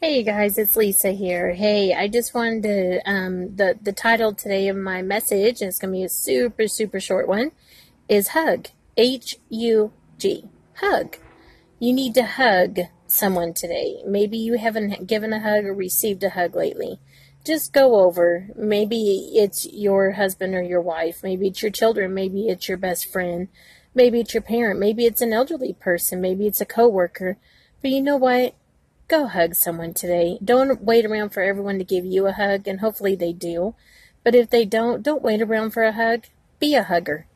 Hey guys, it's Lisa here. Hey, I just wanted to um the the title today of my message, and it's gonna be a super super short one, is hug. H U G. Hug. You need to hug someone today. Maybe you haven't given a hug or received a hug lately. Just go over. Maybe it's your husband or your wife. Maybe it's your children. Maybe it's your best friend. Maybe it's your parent. Maybe it's an elderly person. Maybe it's a coworker. But you know what? Go hug someone today. Don't wait around for everyone to give you a hug, and hopefully they do. But if they don't, don't wait around for a hug. Be a hugger.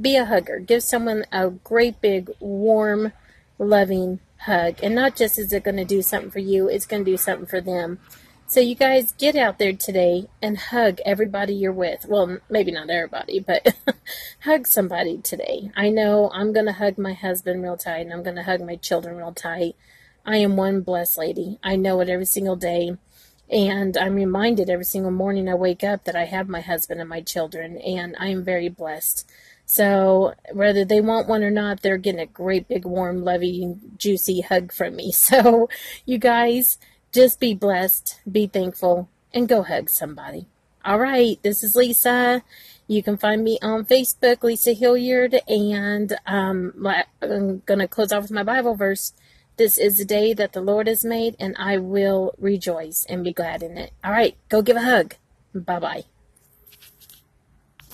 Be a hugger. Give someone a great big, warm, loving hug. And not just is it going to do something for you, it's going to do something for them. So you guys get out there today and hug everybody you're with. Well, maybe not everybody, but hug somebody today. I know I'm going to hug my husband real tight and I'm going to hug my children real tight. I am one blessed lady. I know it every single day. And I'm reminded every single morning I wake up that I have my husband and my children, and I am very blessed. So, whether they want one or not, they're getting a great big, warm, loving, juicy hug from me. So, you guys, just be blessed, be thankful, and go hug somebody. All right, this is Lisa. You can find me on Facebook, Lisa Hilliard, and um, I'm going to close off with my Bible verse. This is the day that the Lord has made, and I will rejoice and be glad in it. All right, go give a hug. Bye bye.